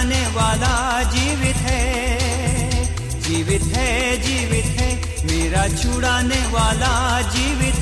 छुड़ाने वाला जीवित है। जीवित है जीवित है। मेरा छुड़ाने वाला जीवित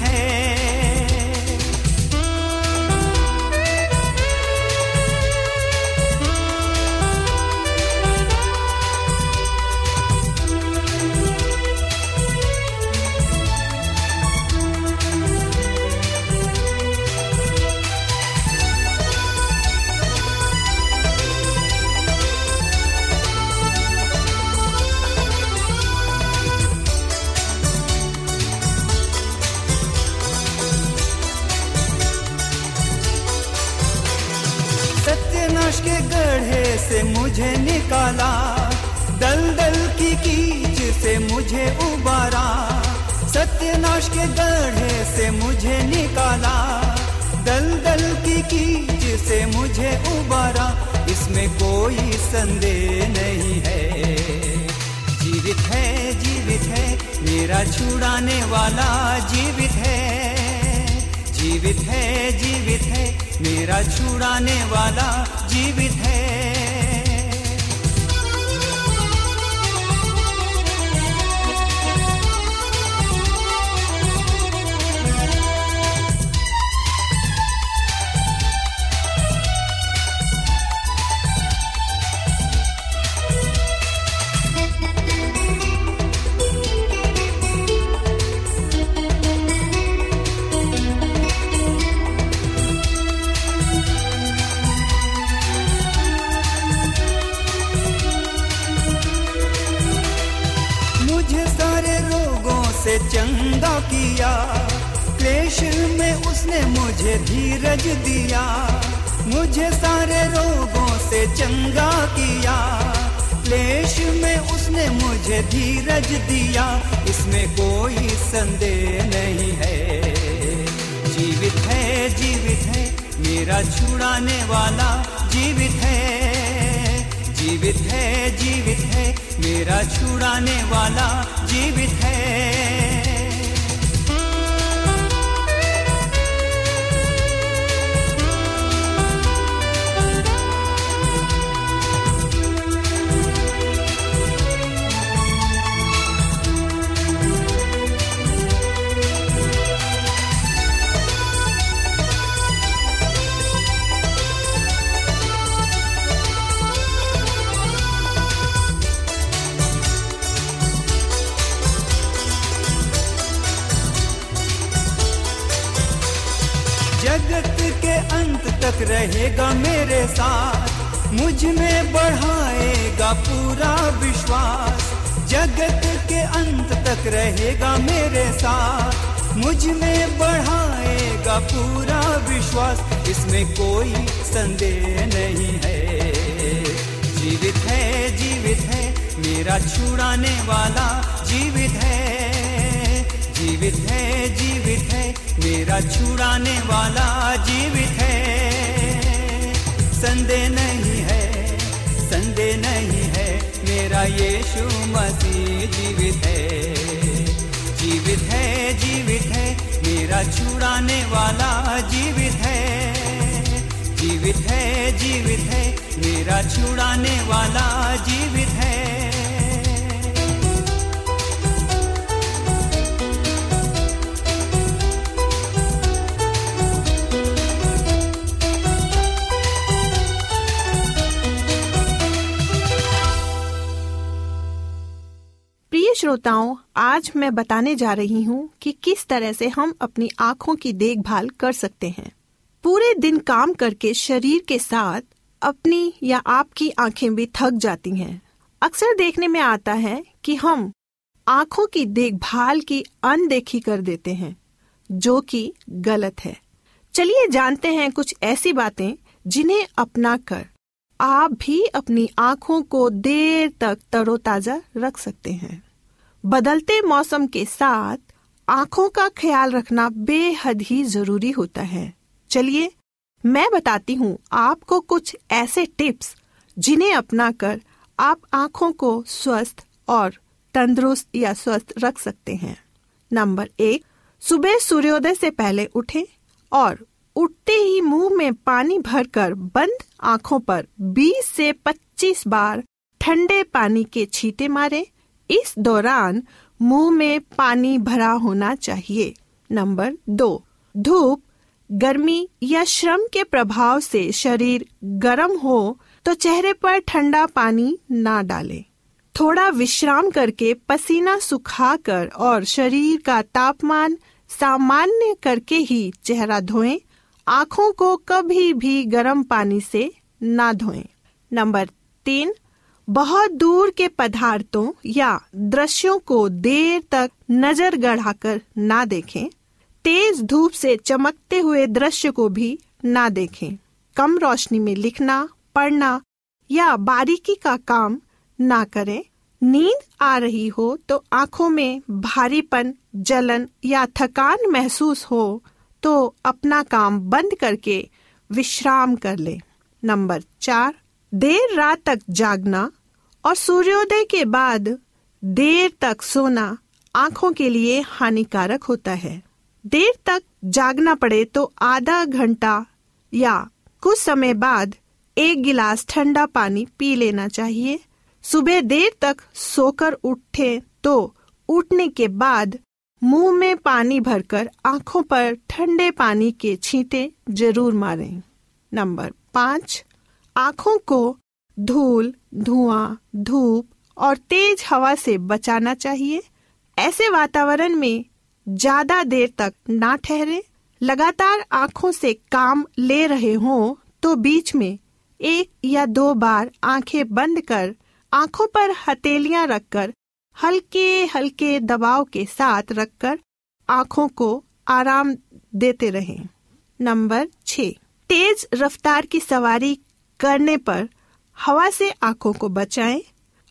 है जीवित है। मेरा छुड़ाने वाला जीवित है। जीवित है जीवित है। मेरा छुड़ाने वाला जीवित है। में उसने मुझे धीरज दिया, मुझे सारे रोगों से चंगा किया। क्लेश में उसने मुझे धीरज दिया, इसमें कोई संदेह नहीं है। जीवित है जीवित है, मेरा छुड़ाने वाला जीवित है। जीवित है जीवित है, मेरा छुड़ाने वाला जीवित है। जगत के अंत तक रहेगा मेरे साथ। मुझमें बढ़ाएगा पूरा विश्वास। जगत के अंत तक रहेगा मेरे साथ। मुझमें बढ़ाएगा पूरा विश्वास। इसमें कोई संदेह नहीं है। जीवित है जीवित है, मेरा छुड़ाने वाला जीवित है। जीवित है जीवित है, मेरा छुड़ाने वाला जीवित है। संदेह नहीं है, संदेह नहीं है, मेरा यीशु मसीह जीवित है। जीवित है जीवित है, मेरा छुड़ाने वाला जीवित है। जीवित है जीवित है, मेरा छुड़ाने वाला जीवित है। श्रोताओं, आज मैं बताने जा रही हूँ कि किस तरह से हम अपनी आँखों की देखभाल कर सकते हैं। पूरे दिन काम करके शरीर के साथ अपनी या आपकी आँखें भी थक जाती हैं। अक्सर देखने में आता है कि हम आँखों की देखभाल की अनदेखी कर देते हैं, जो कि गलत है। चलिए जानते हैं कुछ ऐसी बातें जिन्हें अपना कर आप भी अपनी आँखों को देर तक तरोताजा रख सकते हैं। बदलते मौसम के साथ आँखों का ख्याल रखना बेहद ही ज़रूरी होता है चलिए, मैं बताती हूँ आपको कुछ ऐसे टिप्स जिन्हें अपनाकर आप आँखों को स्वस्थ और तंदुरुस्त या स्वस्थ रख सकते हैं नंबर एक, सुबह सूर्योदय से पहले उठें और उठते ही मुँह में पानी भरकर बंद आँखों पर 20 से 25 बार ठंडे पानी के छींटे मारें। इस दौरान मुँह में पानी भरा होना चाहिए नंबर दो, धूप गर्मी या श्रम के प्रभाव से शरीर गर्म हो तो चेहरे पर ठंडा पानी ना डालें। थोड़ा विश्राम करके पसीना सुखाकर और शरीर का तापमान सामान्य करके ही चेहरा धोएँ। आँखों को कभी भी गर्म पानी से ना धोएँ। नंबर तीन बहुत दूर के पदार्थों या दृश्यों को देर तक नज़र गढ़ाकर ना देखें। तेज धूप से चमकते हुए दृश्य को भी ना देखें। कम रोशनी में लिखना, पढ़ना या बारीकी का काम ना करें। नींद आ रही हो तो आँखों में भारीपन, जलन या थकान महसूस हो तो अपना काम बंद करके विश्राम कर ले। नंबर चार, देर रात तक जागना और सूर्योदय के बाद देर तक सोना आँखों के लिए हानिकारक होता है। देर तक जागना पड़े तो आधा घंटा या कुछ समय बाद एक गिलास ठंडा पानी पी लेना चाहिए। सुबह देर तक सोकर उठे तो उठने के बाद मुँह में पानी भरकर आँखों पर ठंडे पानी के छींटे ज़रूर मारें। नंबर पाँच, आँखों को धूल, धुआँ, धूप और तेज हवा से बचाना चाहिए। ऐसे वातावरण में ज़्यादा देर तक ना ठहरे। लगातार आँखों से काम ले रहे हों तो बीच में एक या दो बार आँखें बंद कर, आँखों पर हथेलियाँ रखकर हल्के हल्के दबाव के साथ रखकर आँखों को आराम देते रहें। नंबर छ तेज रफ्तार की सवारी करने पर हवा से आँखों को बचाएँ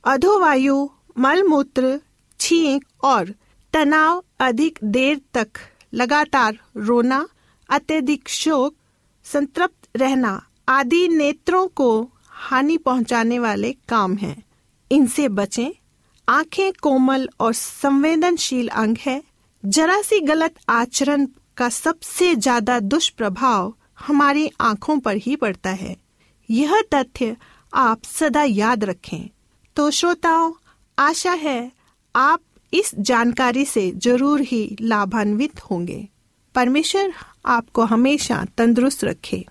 अधोवायु मलमूत्र, छींक और तनाव अधिक देर तक लगातार रोना, अत्यधिक शोक, संतृप्त रहना आदि नेत्रों को हानि पहुँचाने वाले काम हैं। इनसे बचें। आँखें कोमल और संवेदनशील अंग है। जरा सी गलत आचरण का सबसे ज़्यादा दुष्प्रभाव हमारी आँखों पर ही पड़ता है। यह तथ्य आप सदा याद रखें। तो श्रोताओं आशा है आप इस जानकारी से ज़रूर ही लाभान्वित होंगे। परमेश्वर आपको हमेशा तंदुरुस्त रखे।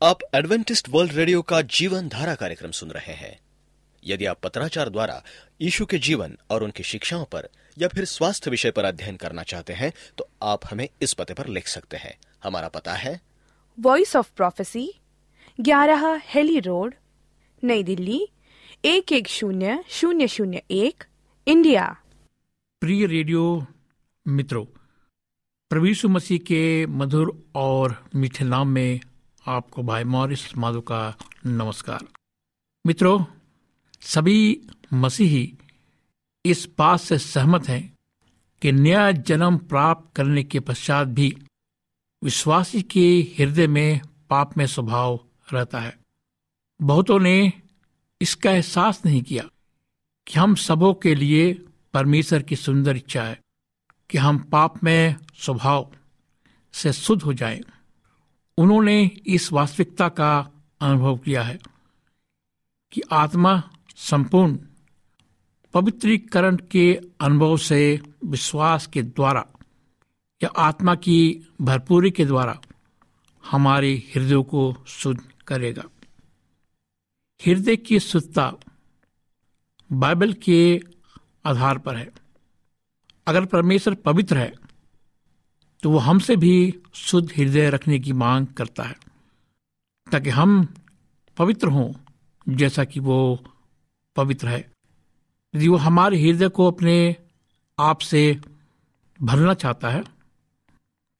आप एडवेंटिस्ट वर्ल्ड रेडियो का जीवन धारा कार्यक्रम सुन रहे हैं। यदि आप पत्राचार द्वारा यीशु के जीवन और उनकी शिक्षाओं पर या फिर स्वास्थ्य विषय पर अध्ययन करना चाहते हैं तो आप हमें इस पते पर लिख सकते हैं। हमारा पता है वॉइस ऑफ़ प्रोफेसी ग्यारह हेली रोड नई दिल्ली, एक एक शून्य शून्य शून्य एक, इंडिया। प्रिय रेडियो मित्रों प्रवीषु मसीह के मधुर और मीठे नाम में आपको भाई मॉरिस माधो का नमस्कार। मित्रों, सभी मसीही इस बात से सहमत हैं कि नया जन्म प्राप्त करने के पश्चात भी विश्वासी के हृदय में पाप में स्वभाव रहता है। बहुतों ने इसका एहसास नहीं किया कि हम सबों के लिए परमेश्वर की सुंदर इच्छा है, कि हम पाप में स्वभाव से शुद्ध हो जाएँ। उन्होंने इस वास्तविकता का अनुभव किया है कि आत्मा संपूर्ण पवित्रीकरण के अनुभव से विश्वास के द्वारा या आत्मा की भरपूरी के द्वारा हमारे हृदय को शुद्ध करेगा हृदय की शुद्धता बाइबल के आधार पर है। अगर परमेश्वर पवित्र है तो वो हमसे भी शुद्ध हृदय रखने की मांग करता है, ताकि हम पवित्र हों, जैसा कि वो पवित्र है। यदि वो हमारे हृदय को अपने आप से भरना चाहता है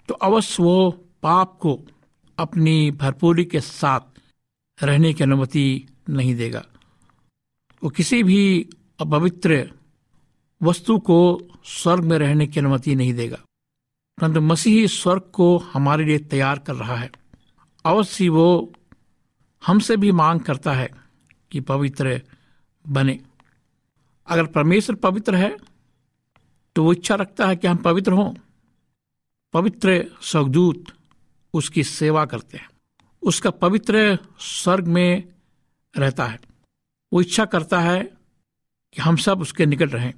तो अवश्य वो पाप को अपनी भरपूरी के साथ रहने की अनुमति नहीं देगा। वो किसी भी अपवित्र वस्तु को स्वर्ग में रहने की अनुमति नहीं देगा। परंतु मसीही स्वर्ग को हमारे लिए तैयार कर रहा है। अवश्य वो हमसे भी मांग करता है कि पवित्र बने। अगर परमेश्वर पवित्र है तो वो इच्छा रखता है कि हम पवित्र हों। पवित्र स्वदूत उसकी सेवा करते हैं। उसका पवित्र स्वर्ग में रहता है। वो इच्छा करता है कि हम सब उसके निकट रहें,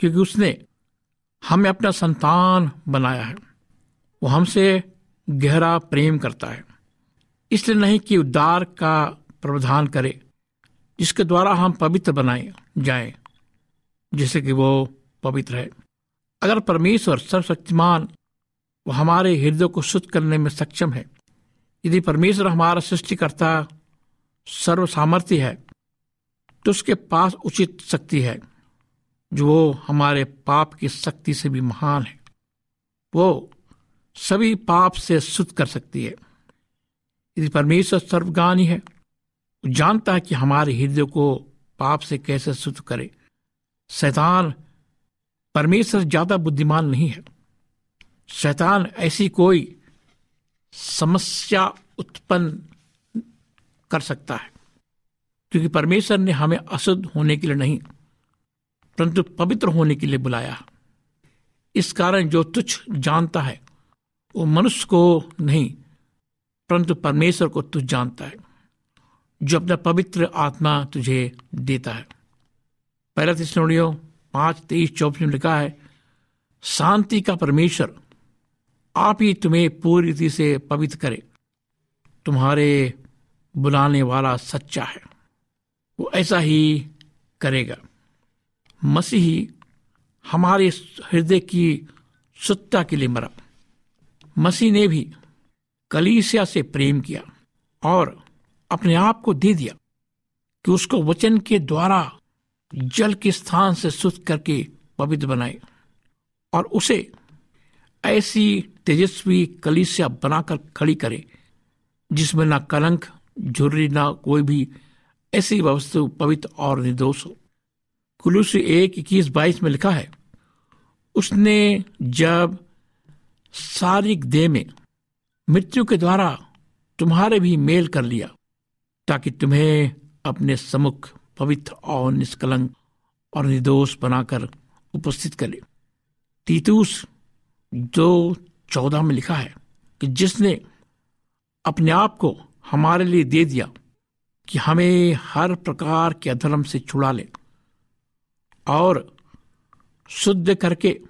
क्योंकि उसने हमें अपना संतान बनाया है। वो हमसे गहरा प्रेम करता है, इसलिए नहीं कि उद्धार का प्रावधान करे, जिसके द्वारा हम पवित्र बनाए जाएँ जैसे कि वो पवित्र है अगर परमेश्वर सर्वशक्तिमान वो हमारे हृदय को शुद्ध करने में सक्षम है, यदि परमेश्वर हमारा सृष्टिकर्ता सर्व सामर्थ्य है तो उसके पास उचित शक्ति है, जो वो हमारे पाप की शक्ति से भी महान है। वो सभी पाप से शुद्ध कर सकती है। यदि परमेश्वर सर्वगानी है, वो जानता है कि हमारे हृदय को पाप से कैसे शुद्ध करे। शैतान परमेश्वर ज़्यादा बुद्धिमान नहीं है। शैतान ऐसी कोई समस्या उत्पन्न कर सकता है। क्योंकि परमेश्वर ने हमें अशुद्ध होने के लिए नहीं, परंतु पवित्र होने के लिए बुलाया। इस कारण जो तुच्छ जानता है, वो मनुष्य को नहीं, परंतु परमेश्वर को तुझ जानता है, जो अपना पवित्र आत्मा तुझे देता है। पहला तिस्नोड़ियों पाँच, तेईस, चौबीस में लिखा है, शांति का परमेश्वर आप ही तुम्हें पूरी रीति से पवित्र करे। तुम्हारे बुलाने वाला सच्चा है। वो ऐसा ही करेगा। मसीही हमारे हृदय की सुत्ता के लिए मरा। मसीह ने भी कलीसिया से प्रेम किया और अपने आप को दे दिया कि उसको वचन के द्वारा जल के स्थान से शुद्ध करके पवित्र बनाए और उसे ऐसी तेजस्वी कलिसिया बनाकर खड़ी करे जिसमें ना कलंक झुर्री ना कोई भी ऐसी वस्तु पवित्र और निर्दोष हो। कुलूसी एक इक्कीस बाईस में लिखा है, उसने जब शारीरिक देह में मृत्यु के द्वारा तुम्हारे भी मेल कर लिया, ताकि तुम्हें अपने समुख पवित्र और निष्कलंक और निर्दोष बनाकर उपस्थित करे तीतूस दो चौदह में लिखा है कि जिसने अपने आप को हमारे लिए दे दिया कि हमें हर प्रकार के अधर्म से छुड़ा ले और शुद्ध करके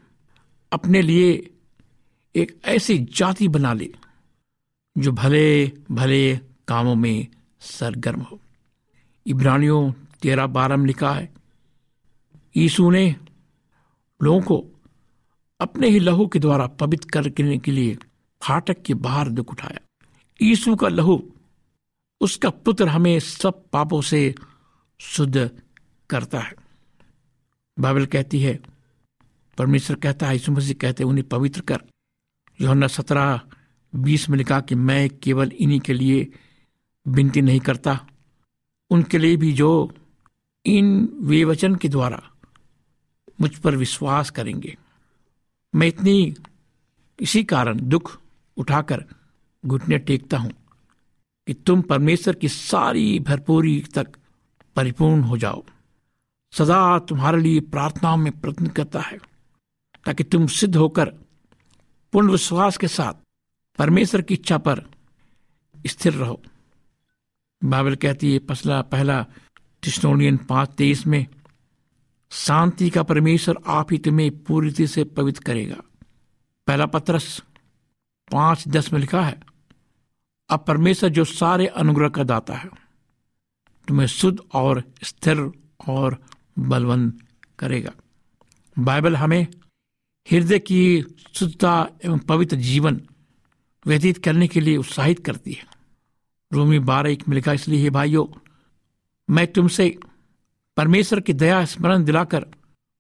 अपने लिए एक ऐसी जाति बना ले जो भले भले कामों में सरगर्म हो। इब्रानियों तेरह बारह में लिखा है, यीशु ने लोगों को अपने ही लहू के द्वारा पवित्र करने के लिए फाटक के बाहर दुख उठाया। यीशु का लहू उसका पुत्र हमें सब पापों से शुद्ध करता है। बाइबल कहती है, परमेश्वर कहता है मसीह कहते हैं, उन्हें पवित्र कर। योहन्ना सत्रह, बीस में लिखा कि मैं केवल इन्हीं के लिए विनती नहीं करता। उनके लिए भी जो इन विवचन के द्वारा मुझ पर विश्वास करेंगे। मैं इतनी, इसी कारण दुख उठाकर घुटने टेकता हूँ। कि तुम परमेश्वर की सारी भरपूरी तक परिपूर्ण हो जाओ। सदा तुम्हारे लिए प्रार्थनाओं में प्रयत्न करता है, ताकि तुम सिद्ध होकर पूर्ण विश्वास के साथ परमेश्वर की इच्छा पर स्थिर रहो। बाइबल कहती है, पसला पहला टिस्नोनियन पाँच तेईस में, शांति का परमेश्वर आप ही तुम्हें पूरी से पवित्र करेगा। पहला पत्रस पाँच दस में लिखा है अब परमेश्वर जो सारे अनुग्रह का दाता है, तुम्हें शुद्ध और स्थिर और बलवंत करेगा। बाइबल हमें हृदय की शुद्धता एवं पवित्र जीवन व्यतीत करने के लिए उत्साहित करती है। रोमी बारह एक में इसलिए भाइयों, मैं तुमसे परमेश्वर की दया स्मरण दिलाकर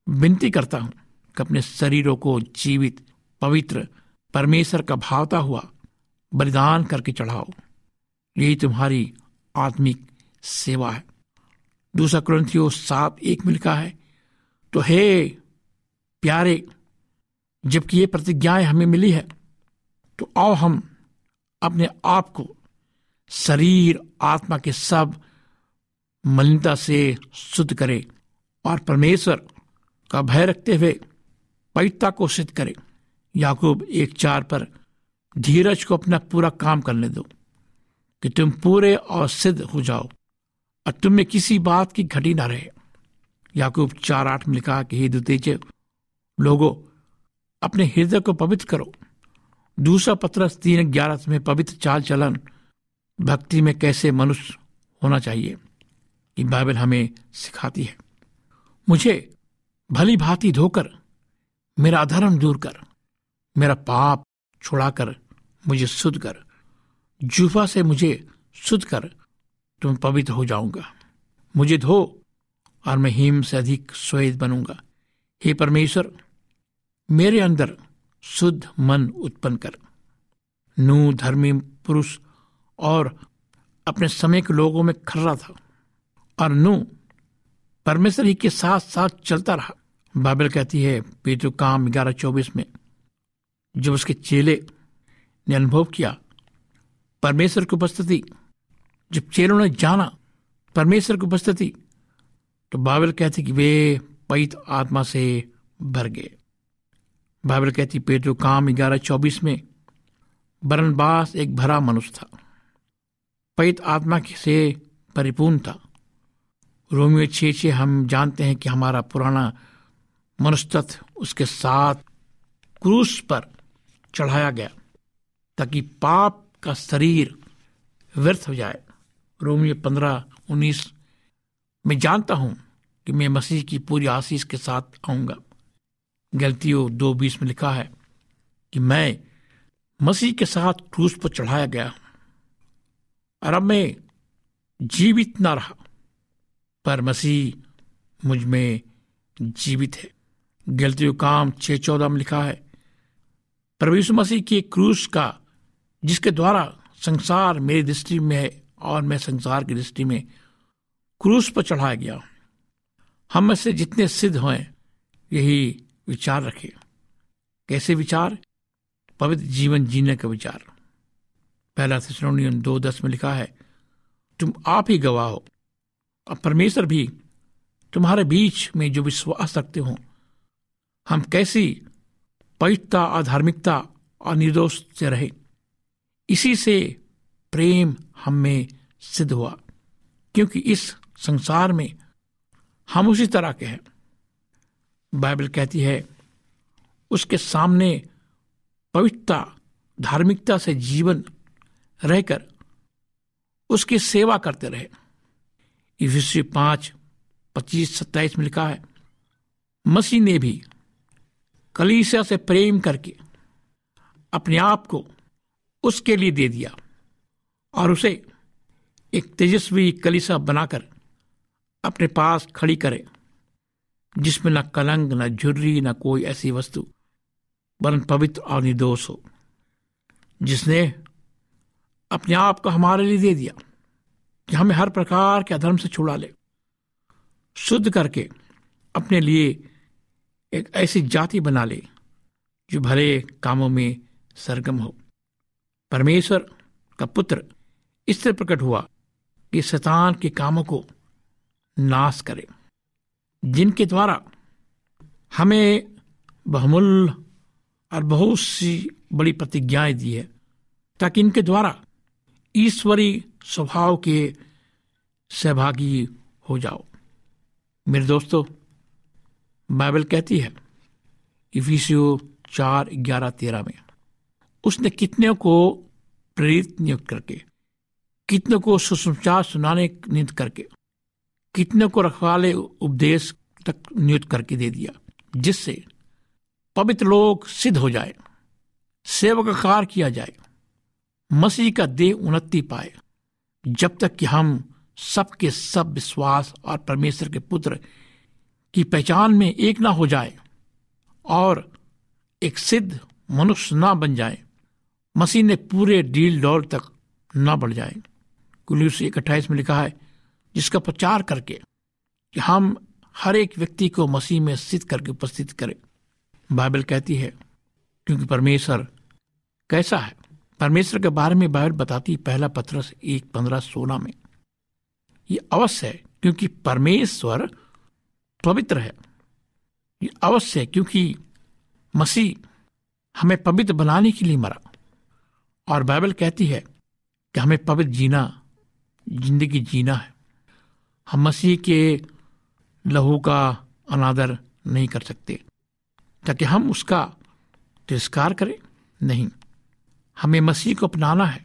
विनती करता हूँ कि अपने शरीरों को जीवित, पवित्र, परमेश्वर का भावता हुआ बलिदान करके चढ़ाओ। यही तुम्हारी आत्मिक सेवा है। दूसरा क्रंथियो सात एक में है। तो हे प्यारे, जबकि ये प्रतिज्ञाएँ हमें मिली है तो आओ हम अपने आप को शरीर, आत्मा के सब मलिनता से शुद्ध करें और परमेश्वर का भय रखते हुए पवित्रता को सिद्ध करें। याकूब एक चार पर धीरज को अपना पूरा काम करने दो, कि तुम पूरे और सिद्ध हो जाओ, और तुम में किसी बात की घटी ना रहे। याकूब चार आठ में लिखा कि, हे दुतेज लोगो, अपने हृदय को पवित्र करो। दूसरा पत्र तीन ग्यारह में, पवित्र चाल चलन, भक्ति में कैसे मनुष्य होना चाहिए? ये बाइबल हमें सिखाती है। मुझे भली भांति धोकर, मेरा अधर्म दूर कर, मेरा पाप छुड़ाकर मुझे शुद्ध कर। जूफा से मुझे शुद्ध कर। तो मैं पवित्र हो जाऊँगा। मुझे धो और मैं हिम से अधिक स्वेद बनूँगा। हे परमेश्वर, मेरे अंदर शुद्ध मन उत्पन्न कर। नू धर्मी पुरुष और अपने समय के लोगों में खर्रा था और नू परमेश्वर ही के साथ साथ चलता रहा। बाइबल कहती है पेटू काम ग्यारह चौबीस में, जब उसके चेले ने अनुभव किया। परमेश्वर की उपस्थिति। जब चेलों ने जाना, परमेश्वर की उपस्थिति तो बाइबल कहती कि वे पवित्र आत्मा से भर गए। बाइबल कहती पेटू काम ग्यारह चौबीस में, बरनबास एक भरा मनुष्य था। पवित्र आत्मा से परिपूर्ण था। रोमियो छे छे हम जानते हैं कि हमारा पुराना मनुष्यत्व उसके साथ क्रूस पर चढ़ाया गया। ताकि पाप का शरीर व्यर्थ हो जाए। रोमियो पंद्रह, उन्नीस। मैं जानता हूँ कि मैं मसीह की पूरी आशीष के साथ आऊँगा। गलतियों दो बीस में लिखा है कि मैं मसीह के साथ क्रूस पर चढ़ाया गया और अब मैं जीवित ना रहा। पर मसीह मुझमें जीवित है। गलतियों काम छह चौदह में लिखा है, प्रभु मसीह के क्रूस का जिसके द्वारा संसार मेरी दृष्टि में है और मैं संसार की दृष्टि में क्रूस पर चढ़ाया गया। हम में से जितने सिद्ध हुए यही विचार रखे। कैसे विचार? पवित्र जीवन जीने का विचार। पहला थिसरोनियन दो दस में लिखा है, तुम आप ही गवाह हो। और परमेश्वर भी तुम्हारे बीच में जो विश्वास रखते हो, हम कैसी पवित्रता आधार्मिकता और निर्दोष से रहे। इसी से प्रेम हम में सिद्ध हुआ, क्योंकि इस संसार में हम उसी तरह के हैं। बाइबल कहती है, उसके सामने पवित्रता, धार्मिकता से जीवन रहकर उसकी सेवा करते रहे। इफिसी पाँच, पच्चीस, सत्ताईस में लिखा है, मसीह ने भी कलीसिया से प्रेम करके अपने आप को उसके लिए दे दिया और उसे एक तेजस्वी कलिसा बनाकर अपने पास खड़ी करे, जिसमें न कलंक, न झुर्री, न कोई ऐसी वस्तु, वरन पवित्र और निर्दोष हो, जिसने अपने आप को हमारे लिए दे दिया, कि हमें हर प्रकार के अधर्म से छुड़ा ले। शुद्ध करके अपने लिए एक ऐसी जाति बना ले, जो भले कामों में सरगम हो। परमेश्वर का पुत्र इस तरह प्रकट हुआ कि शैतान के कामों को नाश करे, जिनके द्वारा हमें बहुमूल्य और बहुत सी बड़ी प्रतिज्ञाएँ दी है, ताकि इनके द्वारा ईश्वरी स्वभाव के सहभागी हो जाओ। मेरे दोस्तों, बाइबल कहती है, इफिसियो चार ग्यारह तेरह में, उसने कितने को प्रेरित नियुक्त करके, कितने को सुसमाचार सुनाने नियुक्त करके, कितने को रखवाले उपदेश तक नियुक्त करके दे दिया, जिससे पवित्र लोग सिद्ध हो जाए सेवक कार किया जाए, मसीह का देह उन्नति पाए, जब तक कि हम सबके सब विश्वास और परमेश्वर के पुत्र की पहचान में एक ना हो जाए और एक सिद्ध मनुष्य ना बन जाए। मसीह ने पूरे डील डॉल तक न बढ़ जाए। कुलूस एक अट्ठाईस में लिखा है, जिसका प्रचार करके कि हम हर एक व्यक्ति को मसीह में सिद्ध करके उपस्थित करें। बाइबल कहती है, क्योंकि परमेश्वर कैसा है? परमेश्वर के बारे में बाइबल बताती पहला पत्र एक पंद्रह सोलह में। ये अवश्य है, क्योंकि परमेश्वर पवित्र है। ये अवश्य है, क्योंकि मसीह हमें पवित्र बनाने के लिए मरा। और बाइबल कहती है कि हमें पवित्र जीना, ज़िंदगी जीना है। हम मसीह के लहू का अनादर नहीं कर सकते, ताकि हम उसका तिरस्कार करें। नहीं, हमें मसीह को अपनाना है।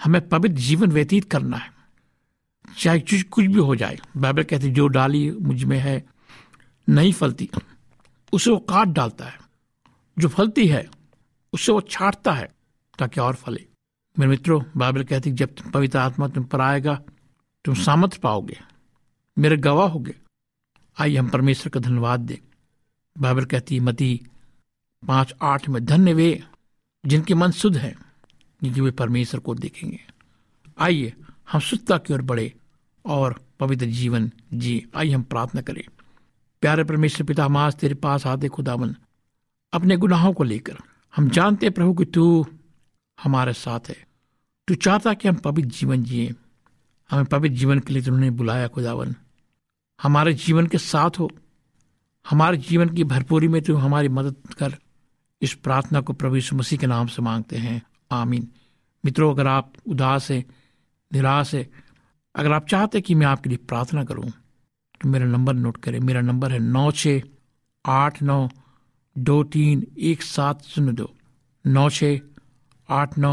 हमें पवित्र जीवन व्यतीत करना है। चाहे कुछ भी हो जाए, बाइबल कहती जो डाली मुझमें है, नहीं फलती। उसे वो काट डालता है। जो फलती है, उसे वो छाटता है। ताकि और फले। मेरे मित्रों, बाइबल कहती जब तुम पवित्र आत्मा तुम पर आएगा, तुम सामर्थ्य पाओगे, मेरे गवाह होगे। आइए हम परमेश्वर का धन्यवाद दें। बाइबल कहती मती पाँच आठ में, धन्य वे जिनके मन शुद्ध है क्योंकि वे परमेश्वर को देखेंगे। आइए हम शुद्धता की ओर बढ़े और पवित्र जीवन जी आइए हम प्रार्थना करें। प्यारे परमेश्वर पिता मास तेरे पास आते खुदावन, अपने गुनाहों को लेकर। हम जानते प्रभु कि तू हमारे साथ है। तू चाहता कि हम पवित्र जीवन जिए। हमें पवित्र जीवन के लिए तुमने बुलाया खुदावन। हमारे जीवन के साथ हो। हमारे जीवन की भरपूरी में तुम हमारी मदद कर। इस प्रार्थना को प्रभु यीशु मसीह के नाम से मांगते हैं। आमीन। मित्रों, अगर आप उदास है, निराश है, अगर आप चाहते कि मैं आपके लिए प्रार्थना करूँ तो मेरा नंबर नोट करें। मेरा नंबर है नौ छ आठ नौ दो तीन एक सात शून्य दो। नौ छ आठ नौ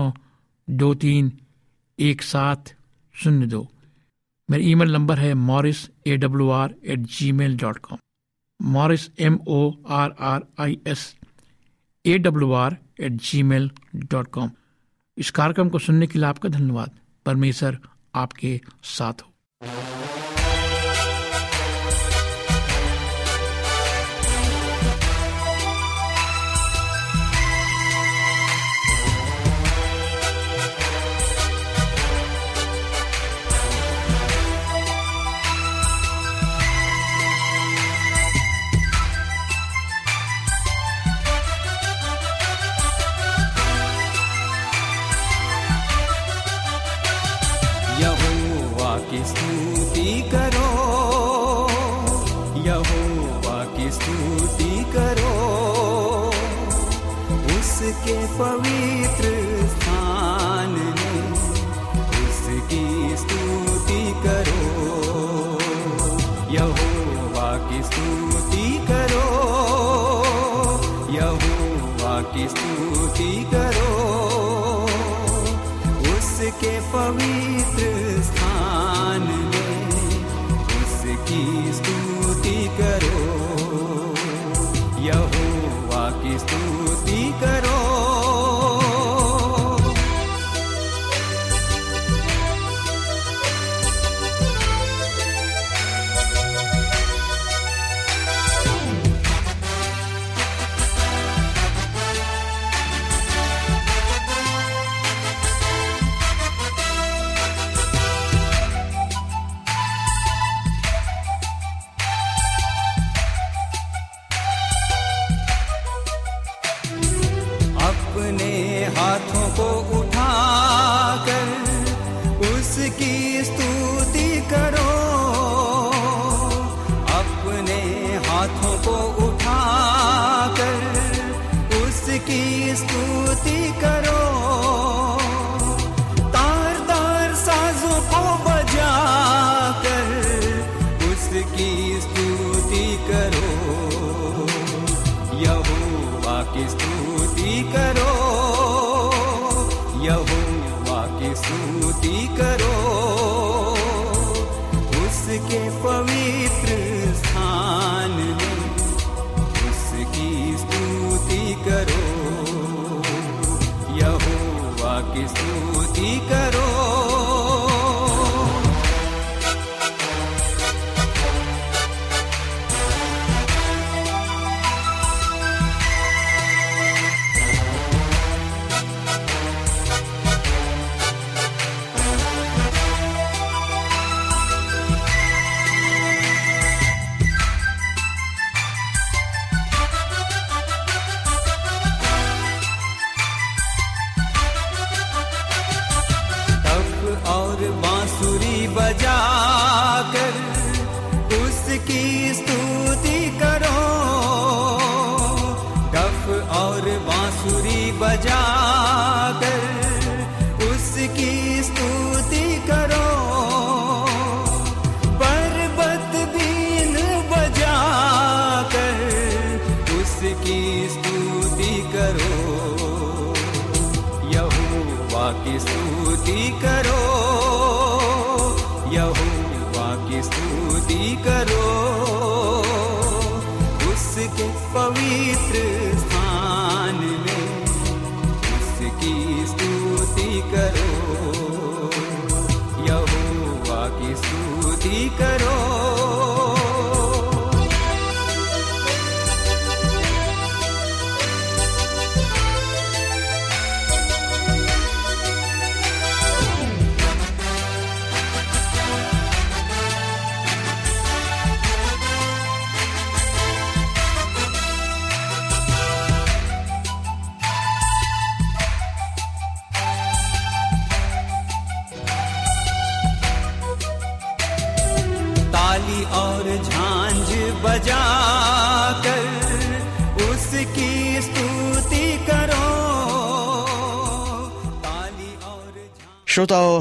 दो तीन एक सात शून्य दो। मेरा ईमेल नंबर है Morris A W R at Gmail dot com Morris M O R R I S A W R at Gmail dot com इस कार्यक्रम को सुनने के लिए आपका धन्यवाद। परमेश्वर आपके साथ हो। स्तुति करो की स्तुति करो।